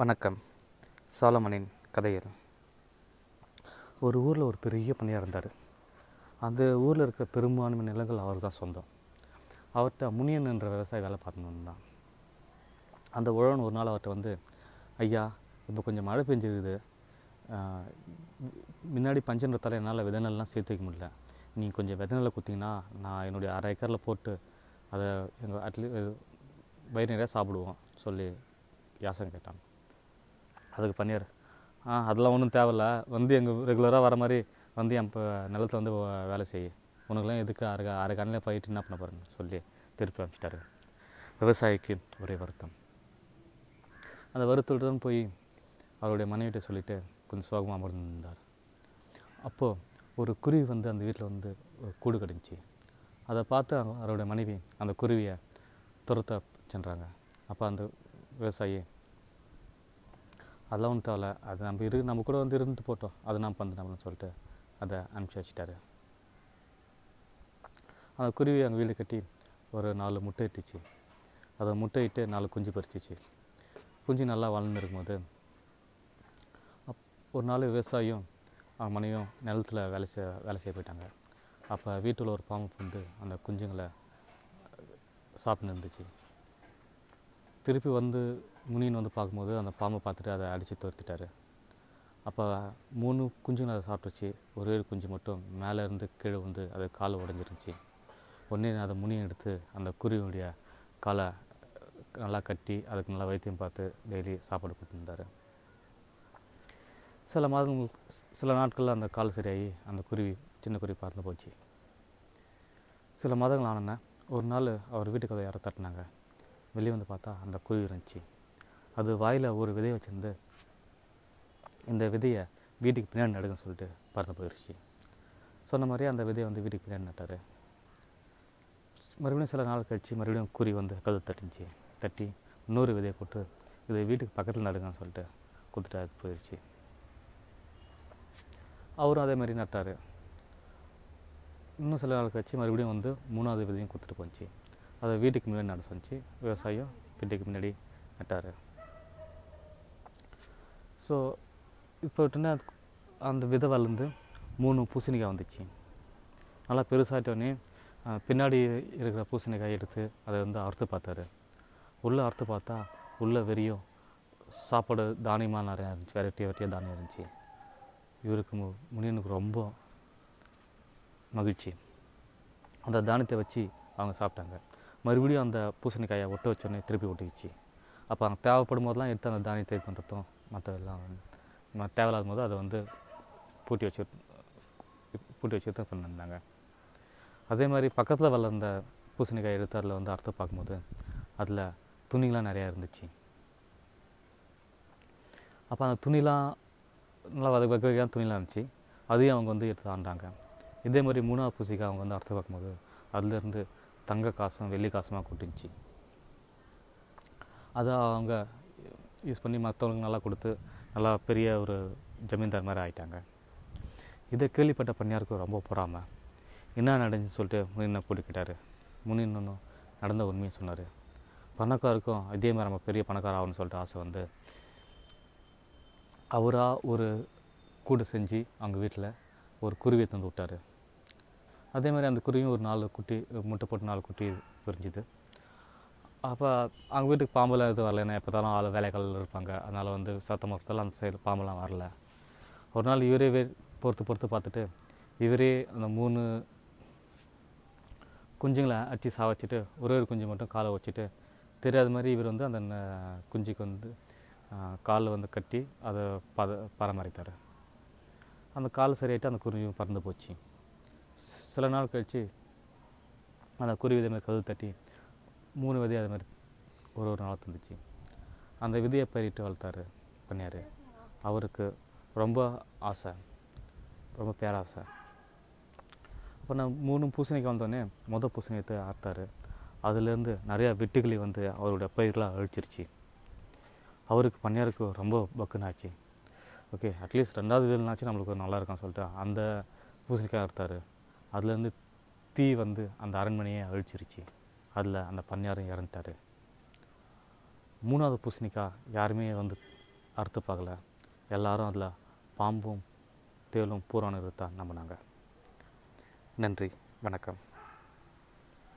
வணக்கம். சாலமனின் கதைகள். ஒரு ஊரில் ஒரு பெரிய பண்ணையாக இருந்தார். அந்த ஊரில் இருக்கிற பெரும்பான்மை நிலங்கள் அவர் தான் சொந்தம். அவர்கிட்ட முனியன் என்ற விவசாய வேலை பார்த்துன்னு தான் அந்த உழவன் ஒரு நாள் அவர்கிட்ட வந்து ஐயா இப்போ கொஞ்சம் மழை பெஞ்சிருக்குது. முன்னாடி பஞ்சன்றத்தால் என்னால் விதைநெல்லாம் சேர்த்து வைக்க முடியல. நீங்கள் கொஞ்சம் விதைநெல்லை கொடுத்தீங்கன்னா நான் என்னுடைய அரை ஏக்கரில் போட்டு அதை எங்கள் அட்லீஸ்ட் வயிறு நிறையா சாப்பிடுவோம் சொல்லி யாசம் கேட்டான். அதுக்கு பண்ணியார் ஆ அதெல்லாம் ஒன்றும் தேவையில்ல. வந்து எங்கள் ரெகுலராக வர மாதிரி வந்து என் இப்போ நிலத்துல வந்து வேலை செய். உனக்குலாம் எதுக்கு அரை அரை கண்ணில் போயிட்டு என்ன பண்ண போகிறேன்னு சொல்லி திருப்பி அனுப்பிச்சிட்டாரு விவசாயிக்கு ஒரே வருத்தம். அந்த வருத்தத்துடன் போய் அவருடைய மனைவிட்ட சொல்லிட்டு கொஞ்சம் சோகமாக அமர்ந்திருந்தார். அப்போது ஒரு குருவி வந்து அந்த வீட்டில் வந்து கூடு கடிஞ்சி. அதை பார்த்து அவருடைய மனைவி அந்த குருவியை துரத்த சென்றாங்க. அப்போ அந்த விவசாயி அதெல்லாம் ஒன்றும் தேவையில்ல அது நம்ம இரு நம்ம கூட வந்து இருந்துட்டு போட்டோம். அதை நான் பண்ணுறேன் அப்படின்னு சொல்லிட்டு அதை அனுப்பிச்சி வச்சிட்டாரு. அந்த குருவி அங்கே வீடு கட்டி ஒரு நாலு முட்டை இட்டுச்சு. அதை முட்டை இட்டு நாலு குஞ்சு பறிச்சிச்சு. குஞ்சு நல்லா வளர்ந்து இருக்கும்போது அப் ஒரு நாள் விவசாயியும் அவன் மனைவியும் நிலத்துல வேலை செய்ய வேலை செய்ய போயிட்டாங்க. அப்போ வீட்டில் ஒரு பாம்பு வந்து அந்த குஞ்சுங்களை சாப்பிட்டு இருந்துச்சு. திருப்பி வந்து முனின்னு வந்து பார்க்கும்போது அந்த பாம்பை பார்த்துட்டு அதை அடித்து துரத்திட்டாரு. அப்போ மூணு குஞ்சுங்க அதை சாப்பிட்டுச்சு ஒரே ஒரு குஞ்சு மட்டும் மேலேருந்து கீழே வந்து அது கால் உடஞ்சிருந்துச்சு. உடனே அதை முனியை எடுத்து அந்த குருவியுடைய காலை நல்லா கட்டி அதுக்கு நல்லா வைத்தியம் பார்த்து டெய்லி சாப்பாடு கொடுத்துருந்தாரு. சில மாதங்கள் சில நாட்களில் அந்த கால் சரியாகி அந்த குருவி சின்ன குருவி பார்த்து போச்சு. சில மாதங்கள் ஆனோன்னே ஒரு நாள் அவர் வீட்டுக்கு அதை யாரோ தட்டினாங்க. வெளியே வந்து பார்த்தா அந்த குருவி இருந்துச்சு. அது வாயில் ஒரு விதையை வச்சுருந்து இந்த விதையை வீட்டுக்கு பின்னாடி நடுங்கன்னு சொல்லிட்டு பறந்து போயிடுச்சு சொன்ன மாதிரியே அந்த விதையை வந்து வீட்டுக்கு பின்னாடி நட்டார். மறுபடியும் சில நாள் கழித்து மறுபடியும் குறி வந்து கதை தட்டிச்சு தட்டி இன்னொரு விதையை போட்டு இது வீட்டுக்கு பக்கத்தில் நடுங்கன்னு சொல்லிட்டு கொடுத்துட்டு அது போயிடுச்சு அவரும் அதே மாதிரி நட்டார். இன்னும் சில நாள் கழிச்சு மறுபடியும் வந்து மூணாவது விதையும் கொடுத்துட்டு போச்சு. அதை வீட்டுக்கு முன்னாடி நட சொன்னிச்சு. விவசாயம் வீட்டுக்கு முன்னாடி நட்டார். ஸோ இப்போ விட்டுனா அந்த விதவாலேருந்து மூணு பூசணிக்காய் வந்துச்சு. நல்லா பெருசாகிட்டோடனே பின்னாடி இருக்கிற பூசணிக்காய் எடுத்து அதை வந்து அறுத்து பார்த்தாரு. உள்ளே அறுத்து பார்த்தா உள்ளே வெறியும் சாப்பாடு தானியமாக நிறையா இருந்துச்சு வெரைட்டி வெரைட்டியாக தானியம் இருந்துச்சு. இவருக்கு முனியனுக்கு ரொம்ப மகிழ்ச்சி. அந்த தானியத்தை வச்சு அவங்க சாப்பிட்டாங்க. மறுபடியும் அந்த பூசணிக்காயை ஒட்ட வச்சோடனே திருப்பி ஒட்டிக்கிச்சு. அப்போ அவங்க தேவைப்படும் போதெல்லாம் எடுத்து அந்த தானியத்தை பண்ணுறதும் மற்ற எல்லாம் தேவையில்லாத போது அதை வந்து பூட்டி வச்சு பூட்டி வச்சு தான் பண்ணியிருந்தாங்க அதே மாதிரி பக்கத்தில் வளர்ந்த பூசணிக்காய் எடுத்து அதில் வந்து அறுத்து பார்க்கும்போது அதில் துணிலாம் நிறையா இருந்துச்சு. அப்போ அந்த துணிலாம் நல்லா வகை வகை வகையான துணிலாம் இருந்துச்சு. அதையும் அவங்க வந்து எடுத்து ஆண்டாங்க. இதே மாதிரி மூணாவது பூசிக்காய் அவங்க வந்து அறுத்து பார்க்கும்போது அதுலேருந்து தங்க காசும் வெள்ளி காசுமாக கொட்டிச்சு அதை அவங்க யூஸ் பண்ணி மற்றவங்களுக்கு நல்லா கொடுத்து நல்லா பெரிய ஒரு ஜமீன்தார் மாதிரி ஆகிட்டாங்க இதை கேள்விப்பட்ட பண்ணியாருக்கு ரொம்ப பொறாமை. என்ன நடந்துச்சு சொல்லிட்டு முனினை கூட்டிக்கிட்டாரு முனின் ஒன்று நடந்த உண்மையை சொன்னார். பணக்காருக்கும் இதே மாதிரி நம்ம பெரிய பணக்கார ஆகணும்னு சொல்லிட்டு ஆசை வந்து அவராக ஒரு கூடு செஞ்சு அவங்க வீட்டில் ஒரு குருவியை தந்து விட்டார். அதே மாதிரி அந்த குருவியும் ஒரு நாலு குட்டி முட்டை போட்டு நாலு குட்டி பிரிஞ்சுது. அப்போ அவங்க வீட்டுக்கு பாம்பெல்லாம் எதுவும் வரல ஏன்னா எப்போ தான் ஆள் வேலைகள் இருப்பாங்க. அதனால் வந்து சத்தம் மரத்தில் அந்த சைடு பாம்பெல்லாம் வரல. ஒரு நாள் இவரே வே பொறுத்து பொறுத்து பார்த்துட்டு இவரே அந்த மூணு குஞ்சுங்களை அடித்து சாவச்சிட்டு ஒரே ஒரு குஞ்சு மட்டும் காலை வச்சுட்டு தெரியாத மாதிரி இவர் வந்து அந்த குஞ்சுக்கு வந்து காலில் வந்து கட்டி அதை பத பராமரித்தார். அந்த கால் சரியாயிட்டு அந்த குருவியும் பறந்து போச்சு. சில நாள் கழித்து அந்த குருவி இதே மாதிரி கதவு தட்டி மூணு விதை அது மாதிரி ஒரு ஒரு நாள் தந்துச்சு. அந்த விதையை பயிரிட்டு வளர்த்தாரு பண்ணியார் அவருக்கு ரொம்ப ஆசை. ரொம்ப பேராசை. அப்போ நான் மூணு பூசணிக்காய் வந்தோடனே மொதல் பூசணியத்தை ஆர்த்தார் அதுலேருந்து நிறையா வெட்டுக்கிளி வந்து அவரோட பயிர்களாக அழிச்சிருச்சு. அவருக்கு பண்ணியாருக்கு ரொம்ப பக்குன்னு ஆச்சு ஓகே அட்லீஸ்ட் ரெண்டாவது இதுலனாச்சும் நம்மளுக்கு நல்லா இருக்கும்னு சொல்லிட்டு அந்த பூசணிக்காய் அறுத்தாரு. அதுலேருந்து தீ வந்து அந்த அரண்மனையை அழிச்சிருச்சு. அதில் அந்த பன்னியாரும் இறந்துட்டார். மூணாவது பூசணிக்காய் யாருமே வந்து அறுத்து பார்க்கல. எல்லாரும் அதில் பாம்பும் தேலும் பூரானும் தான் நம்பினாங்க. நன்றி வணக்கம்.